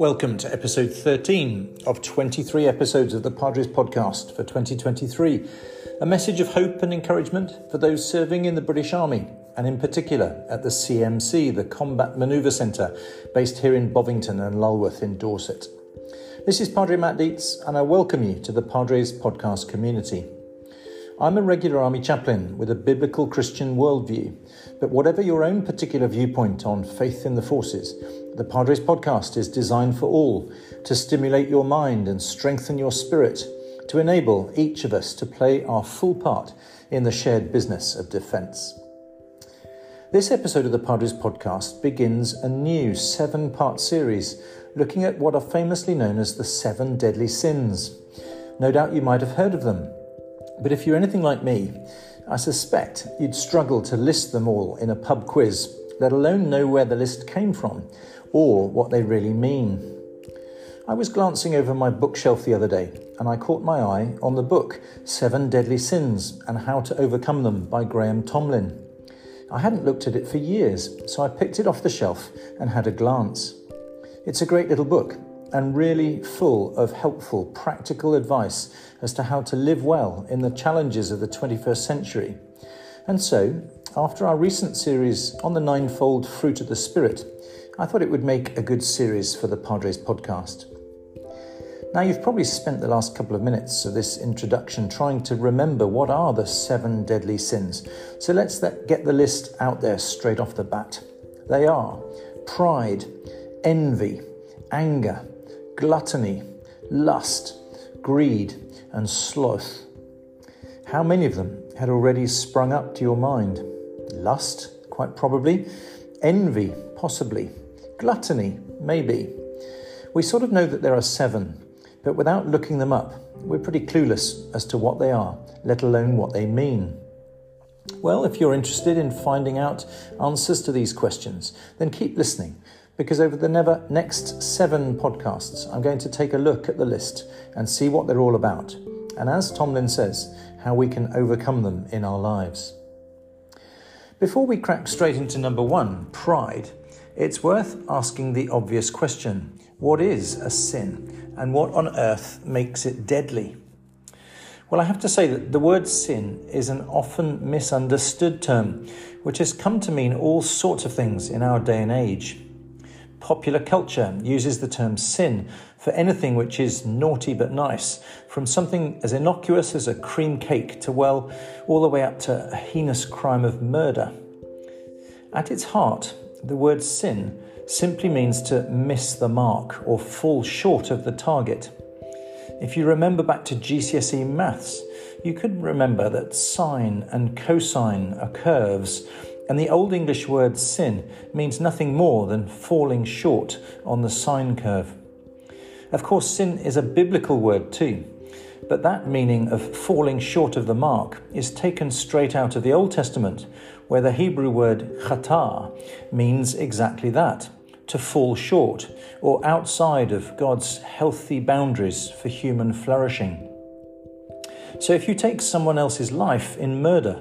Welcome to episode 13 of 23 episodes of the Padres podcast for 2023. A message of hope and encouragement for those serving in the British Army, and in particular at the CMC, the Combat Manoeuvre Centre, based here in Bovington and Lulworth in Dorset. This is Padre Matt Dietz, and I welcome you to the Padres podcast community. I'm a regular Army chaplain with a biblical Christian worldview, but whatever your own particular viewpoint on faith in the forces, the Padres podcast is designed for all to stimulate your mind and strengthen your spirit, to enable each of us to play our full part in the shared business of defence. This episode of the Padres podcast begins a new seven part series looking at what are famously known as the seven deadly sins. No doubt you might have heard of them but if you're anything like me, I suspect you'd struggle to list them all in a pub quiz, let alone know where the list came from or what they really mean. I was glancing over my bookshelf the other day and I caught my eye on the book Seven Deadly Sins and How to Overcome Them by Graham Tomlin. I hadn't looked at it for years, so I picked it off the shelf and had a glance. It's a great little book and really full of helpful, practical advice as to how to live well in the challenges of the 21st century. And so, after our recent series on the ninefold fruit of the Spirit, I thought it would make a good series for the Padres podcast. Now, you've probably spent the last couple of minutes of this introduction trying to remember what are the seven deadly sins. So let's get the list out there straight off the bat. They are pride, envy, anger, gluttony, lust, greed, and sloth. How many of them had already sprung up to your mind? Lust, quite probably. Envy, possibly. Gluttony, maybe. We sort of know that there are seven, but without looking them up, we're pretty clueless as to what they are, let alone what they mean. Well, if you're interested in finding out answers to these questions, then keep listening because over the never next seven podcasts, I'm going to take a look at the list and see what they're all about. And as Tomlin says, how we can overcome them in our lives. Before we crack straight into number one, pride, it's worth asking the obvious question what is a sin and what on earth makes it deadly? Well, I have to say that the word sin is an often misunderstood term, which has come to mean all sorts of things in our day and age. Popular culture uses the term sin for anything which is naughty but nice, from something as innocuous as a cream cake to, well, all the way up to a heinous crime of murder. At its heart, the word sin simply means to miss the mark or fall short of the target. If you remember back to GCSE maths, you could remember that sine and cosine are curves and the Old English word sin means nothing more than falling short on the sine curve. Of course, sin is a biblical word too, but that meaning of falling short of the mark is taken straight out of the Old Testament, where the Hebrew word chata means exactly that to fall short or outside of God's healthy boundaries for human flourishing. So if you take someone else's life in murder,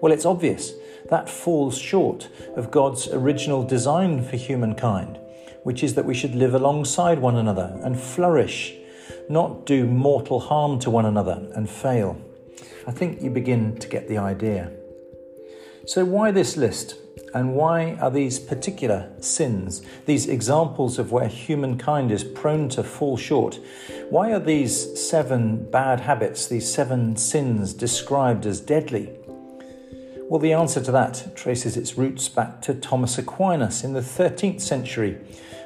well, it's obvious that falls short of God's original design for humankind, which is that we should live alongside one another and flourish, not do mortal harm to one another and fail. I think you begin to get the idea. So, why this list? And why are these particular sins, these examples of where humankind is prone to fall short, why are these seven bad habits, these seven sins described as deadly? Well, the answer to that traces its roots back to Thomas Aquinas in the 13th century,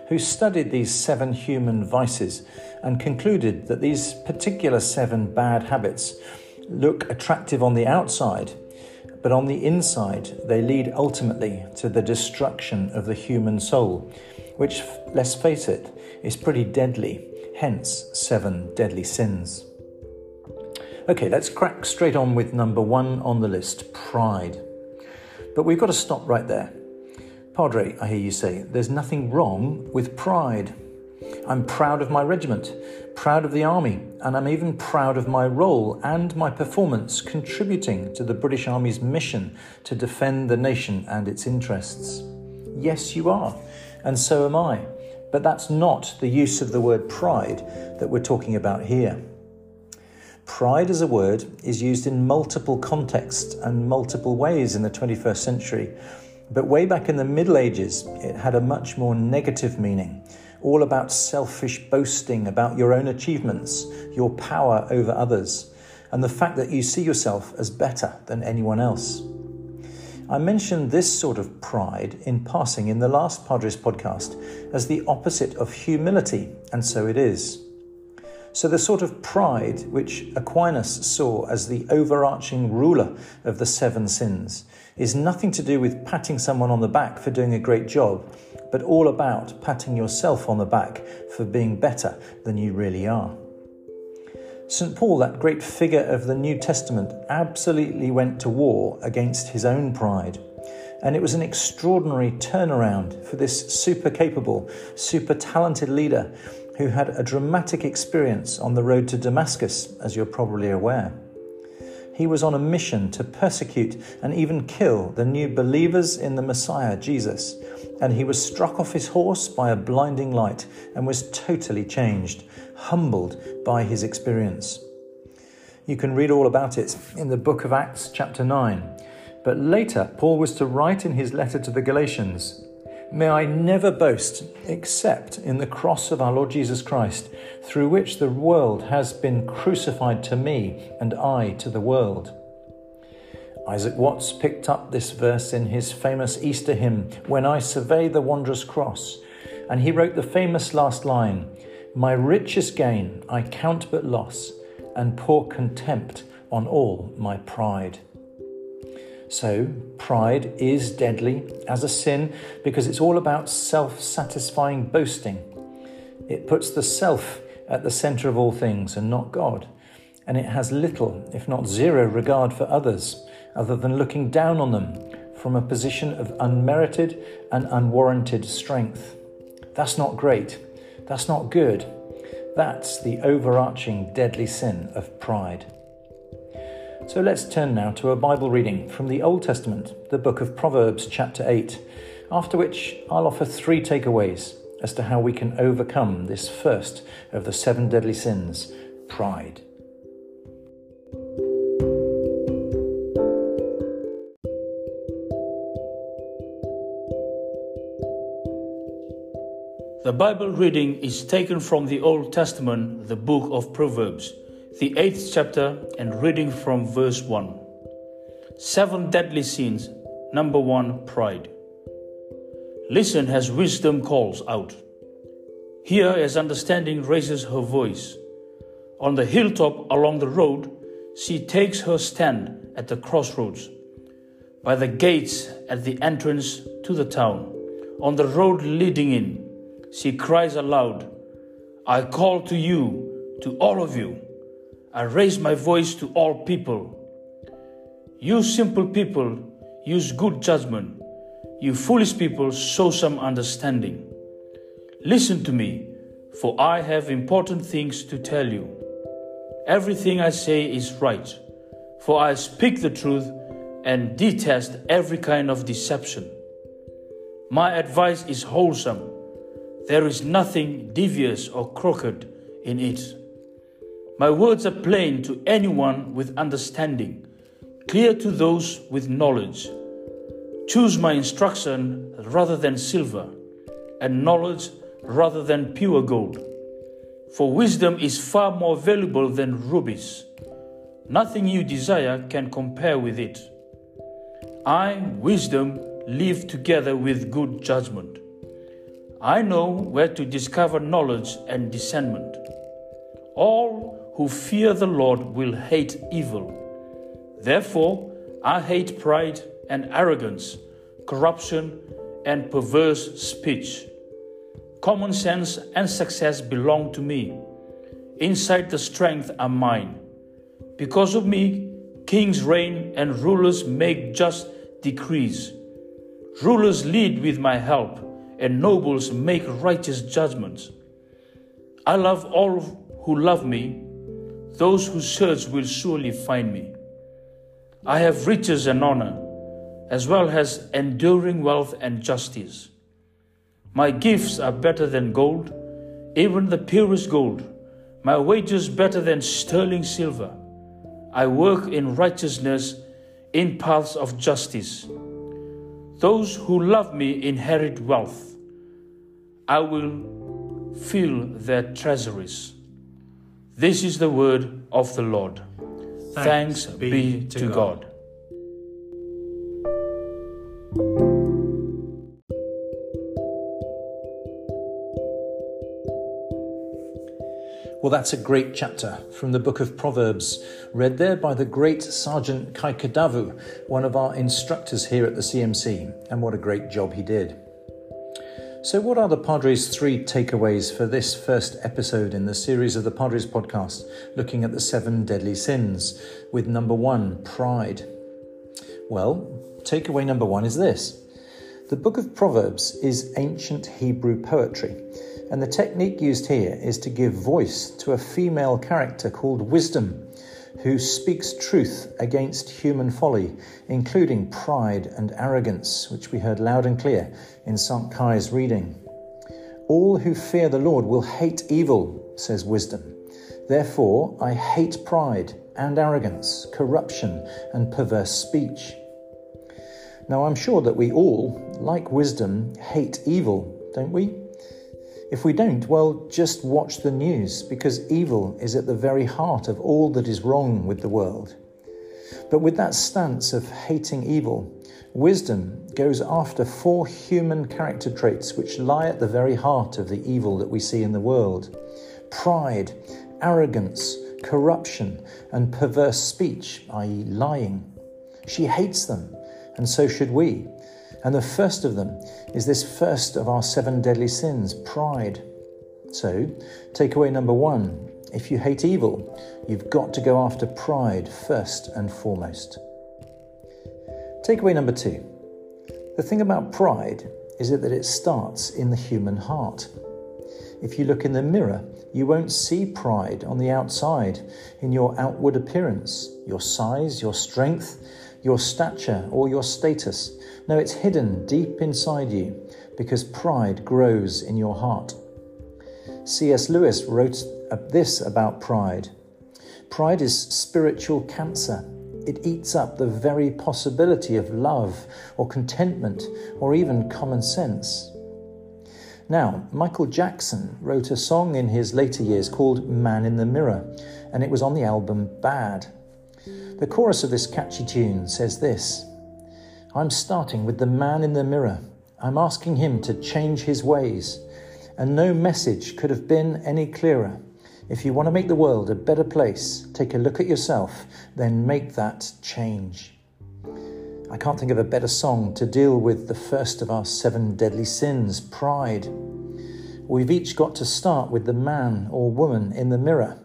who studied these seven human vices and concluded that these particular seven bad habits look attractive on the outside, but on the inside they lead ultimately to the destruction of the human soul, which, let's face it, is pretty deadly, hence, seven deadly sins. Okay, let's crack straight on with number one on the list pride. But we've got to stop right there. Padre, I hear you say, there's nothing wrong with pride. I'm proud of my regiment, proud of the army, and I'm even proud of my role and my performance contributing to the British Army's mission to defend the nation and its interests. Yes, you are, and so am I. But that's not the use of the word pride that we're talking about here. Pride as a word is used in multiple contexts and multiple ways in the 21st century. But way back in the Middle Ages, it had a much more negative meaning, all about selfish boasting about your own achievements, your power over others, and the fact that you see yourself as better than anyone else. I mentioned this sort of pride in passing in the last Padres podcast as the opposite of humility, and so it is. So, the sort of pride which Aquinas saw as the overarching ruler of the seven sins is nothing to do with patting someone on the back for doing a great job, but all about patting yourself on the back for being better than you really are. St. Paul, that great figure of the New Testament, absolutely went to war against his own pride. And it was an extraordinary turnaround for this super capable, super talented leader who had a dramatic experience on the road to Damascus, as you're probably aware. He was on a mission to persecute and even kill the new believers in the Messiah, Jesus, and he was struck off his horse by a blinding light and was totally changed, humbled by his experience. You can read all about it in the book of Acts, chapter 9. But later, Paul was to write in his letter to the Galatians May I never boast except in the cross of our Lord Jesus Christ, through which the world has been crucified to me and I to the world. Isaac Watts picked up this verse in his famous Easter hymn, When I Survey the Wondrous Cross, and he wrote the famous last line My richest gain I count but loss, and pour contempt on all my pride. So, pride is deadly as a sin because it's all about self satisfying boasting. It puts the self at the center of all things and not God, and it has little, if not zero, regard for others other than looking down on them from a position of unmerited and unwarranted strength. That's not great. That's not good. That's the overarching deadly sin of pride. So let's turn now to a Bible reading from the Old Testament, the book of Proverbs, chapter 8, after which I'll offer three takeaways as to how we can overcome this first of the seven deadly sins pride. The Bible reading is taken from the Old Testament, the book of Proverbs, the eighth chapter, and reading from verse 1. Seven deadly sins. Number one, pride. Listen as wisdom calls out. Hear as understanding raises her voice. On the hilltop along the road, she takes her stand at the crossroads, by the gates at the entrance to the town, on the road leading in she cries aloud, I call to you, to all of you. I raise my voice to all people. You simple people, use good judgment. You foolish people, show some understanding. Listen to me, for I have important things to tell you. Everything I say is right, for I speak the truth and detest every kind of deception. My advice is wholesome there is nothing devious or crooked in it. My words are plain to anyone with understanding, clear to those with knowledge. Choose my instruction rather than silver, and knowledge rather than pure gold. For wisdom is far more valuable than rubies. Nothing you desire can compare with it. I, wisdom, live together with good judgment. I know where to discover knowledge and discernment. All who fear the Lord will hate evil. Therefore, I hate pride and arrogance, corruption and perverse speech. Common sense and success belong to me. Insight the strength are mine. Because of me, kings reign and rulers make just decrees. Rulers lead with my help and nobles make righteous judgments. I love all who love me. Those who search will surely find me. I have riches and honor, as well as enduring wealth and justice. My gifts are better than gold, even the purest gold. My wages better than sterling silver. I work in righteousness, in paths of justice. Those who love me inherit wealth. I will fill their treasuries. This is the word of the Lord. Thanks, Thanks be, be, to God. God. Well, that's a great chapter from the book of Proverbs, read there by the great Sergeant Kaikadavu, one of our instructors here at the CMC, and what a great job he did. So, what are the Padres' three takeaways for this first episode in the series of the Padres podcast, looking at the seven deadly sins, with number one, pride? Well, takeaway number one is this the book of Proverbs is ancient Hebrew poetry and the technique used here is to give voice to a female character called Wisdom, who speaks truth against human folly, including pride and arrogance, which we heard loud and clear in St. Kai's reading. All who fear the Lord will hate evil, says Wisdom. Therefore, I hate pride and arrogance, corruption and perverse speech. Now, I'm sure that we all, like wisdom, hate evil, don't we? If we don't, well, just watch the news because evil is at the very heart of all that is wrong with the world. But with that stance of hating evil, wisdom goes after four human character traits which lie at the very heart of the evil that we see in the world pride, arrogance, corruption, and perverse speech, i.e., lying. She hates them, and so should we. And the first of them is this first of our seven deadly sins pride. So, takeaway number one if you hate evil, you've got to go after pride first and foremost. Takeaway number two the thing about pride is that it starts in the human heart. If you look in the mirror, you won't see pride on the outside in your outward appearance, your size, your strength, your stature, or your status. No, it's hidden deep inside you because pride grows in your heart. C.S. Lewis wrote this about pride Pride is spiritual cancer. It eats up the very possibility of love or contentment or even common sense. Now, Michael Jackson wrote a song in his later years called Man in the Mirror, and it was on the album Bad. The chorus of this catchy tune says this I'm starting with the man in the mirror. I'm asking him to change his ways. And no message could have been any clearer. If you want to make the world a better place, take a look at yourself, then make that change. I can't think of a better song to deal with the first of our seven deadly sins pride. We've each got to start with the man or woman in the mirror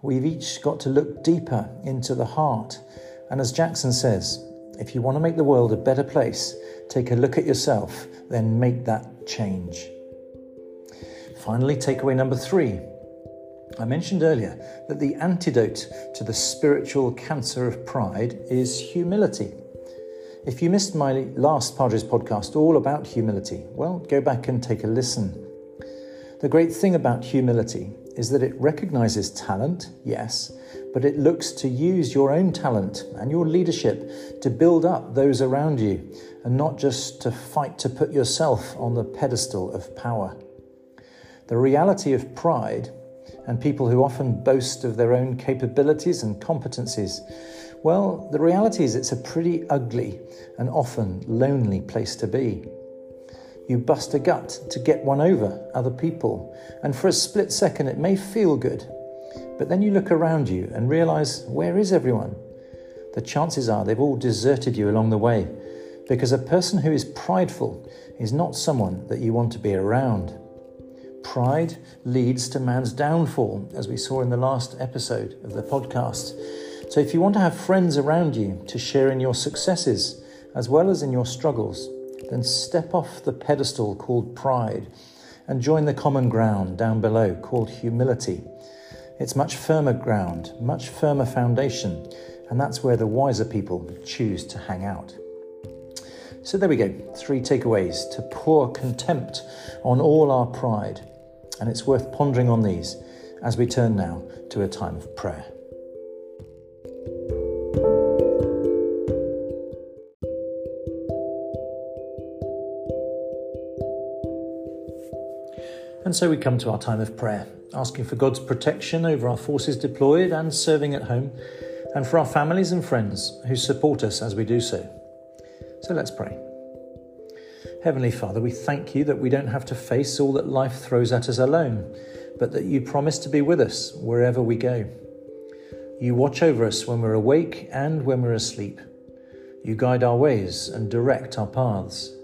We've each got to look deeper into the heart. And as Jackson says, if you want to make the world a better place, take a look at yourself, then make that change. Finally, takeaway number three. I mentioned earlier that the antidote to the spiritual cancer of pride is humility. If you missed my last Padres podcast all about humility, well, go back and take a listen. The great thing about humility is that it recognizes talent, yes, but it looks to use your own talent and your leadership to build up those around you and not just to fight to put yourself on the pedestal of power. The reality of pride and people who often boast of their own capabilities and competencies, well, the reality is it's a pretty ugly and often lonely place to be. You bust a gut to get one over other people, and for a split second it may feel good. But then you look around you and realize where is everyone? The chances are they've all deserted you along the way, because a person who is prideful is not someone that you want to be around. Pride leads to man's downfall, as we saw in the last episode of the podcast. So, if you want to have friends around you to share in your successes as well as in your struggles, then step off the pedestal called pride and join the common ground down below called humility. It's much firmer ground, much firmer foundation, and that's where the wiser people choose to hang out. So there we go, three takeaways to pour contempt on all our pride. And it's worth pondering on these as we turn now to a time of prayer. And so we come to our time of prayer, asking for God's protection over our forces deployed and serving at home, and for our families and friends who support us as we do so. So let's pray. Heavenly Father, we thank you that we don't have to face all that life throws at us alone, but that you promise to be with us wherever we go. You watch over us when we're awake and when we're asleep. You guide our ways and direct our paths.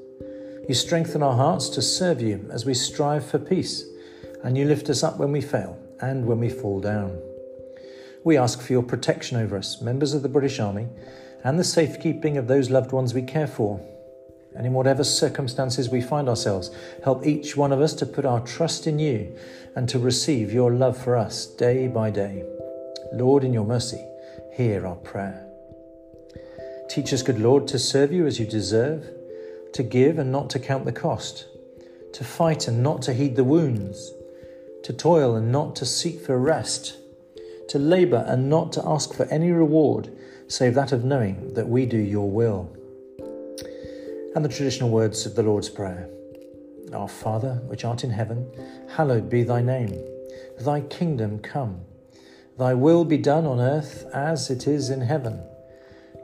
You strengthen our hearts to serve you as we strive for peace, and you lift us up when we fail and when we fall down. We ask for your protection over us, members of the British Army, and the safekeeping of those loved ones we care for. And in whatever circumstances we find ourselves, help each one of us to put our trust in you and to receive your love for us day by day. Lord, in your mercy, hear our prayer. Teach us, good Lord, to serve you as you deserve, to give and not to count the cost, to fight and not to heed the wounds, to toil and not to seek for rest, to labour and not to ask for any reward save that of knowing that we do your will. And the traditional words of the Lord's Prayer Our Father, which art in heaven, hallowed be thy name. Thy kingdom come. Thy will be done on earth as it is in heaven.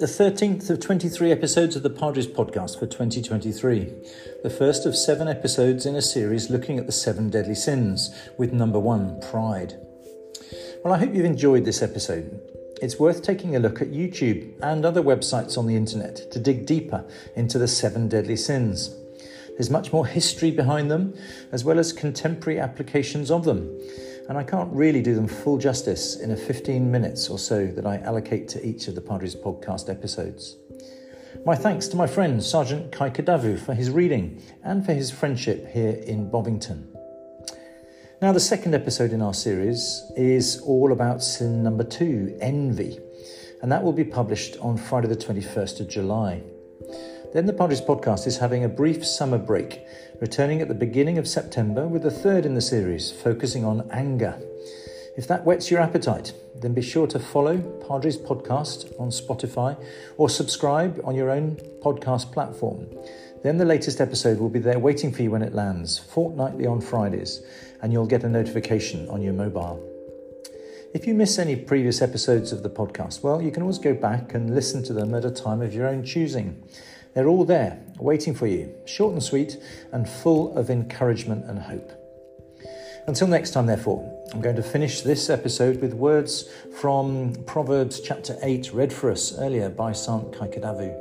the 13th of 23 episodes of the Padres podcast for 2023. The first of seven episodes in a series looking at the seven deadly sins, with number one, pride. Well, I hope you've enjoyed this episode. It's worth taking a look at YouTube and other websites on the internet to dig deeper into the seven deadly sins. There's much more history behind them, as well as contemporary applications of them, and I can't really do them full justice in a 15 minutes or so that I allocate to each of the Padres podcast episodes. My thanks to my friend Sergeant Kai Kadavu for his reading and for his friendship here in Bovington. Now, the second episode in our series is all about sin number two, envy, and that will be published on Friday, the 21st of July. Then the Padres podcast is having a brief summer break, returning at the beginning of September with the third in the series, focusing on anger. If that whets your appetite, then be sure to follow Padres Podcast on Spotify or subscribe on your own podcast platform. Then the latest episode will be there waiting for you when it lands, fortnightly on Fridays, and you'll get a notification on your mobile. If you miss any previous episodes of the podcast, well, you can always go back and listen to them at a time of your own choosing. They're all there, waiting for you, short and sweet, and full of encouragement and hope. Until next time, therefore, I'm going to finish this episode with words from Proverbs chapter 8, read for us earlier by Sant Kaikadavu.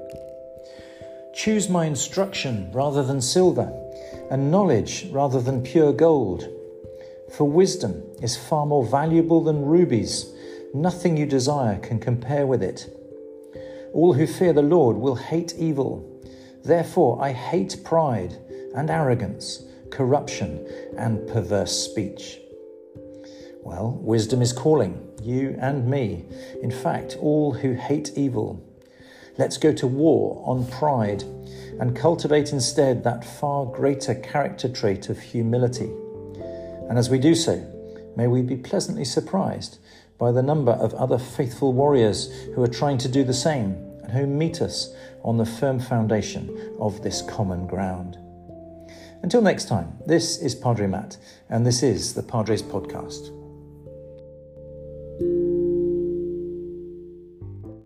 Choose my instruction rather than silver, and knowledge rather than pure gold. For wisdom is far more valuable than rubies. Nothing you desire can compare with it. All who fear the Lord will hate evil. Therefore, I hate pride and arrogance, corruption and perverse speech. Well, wisdom is calling you and me, in fact, all who hate evil. Let's go to war on pride and cultivate instead that far greater character trait of humility. And as we do so, may we be pleasantly surprised by the number of other faithful warriors who are trying to do the same and who meet us on the firm foundation of this common ground. Until next time, this is Padre Matt, and this is the Padres Podcast.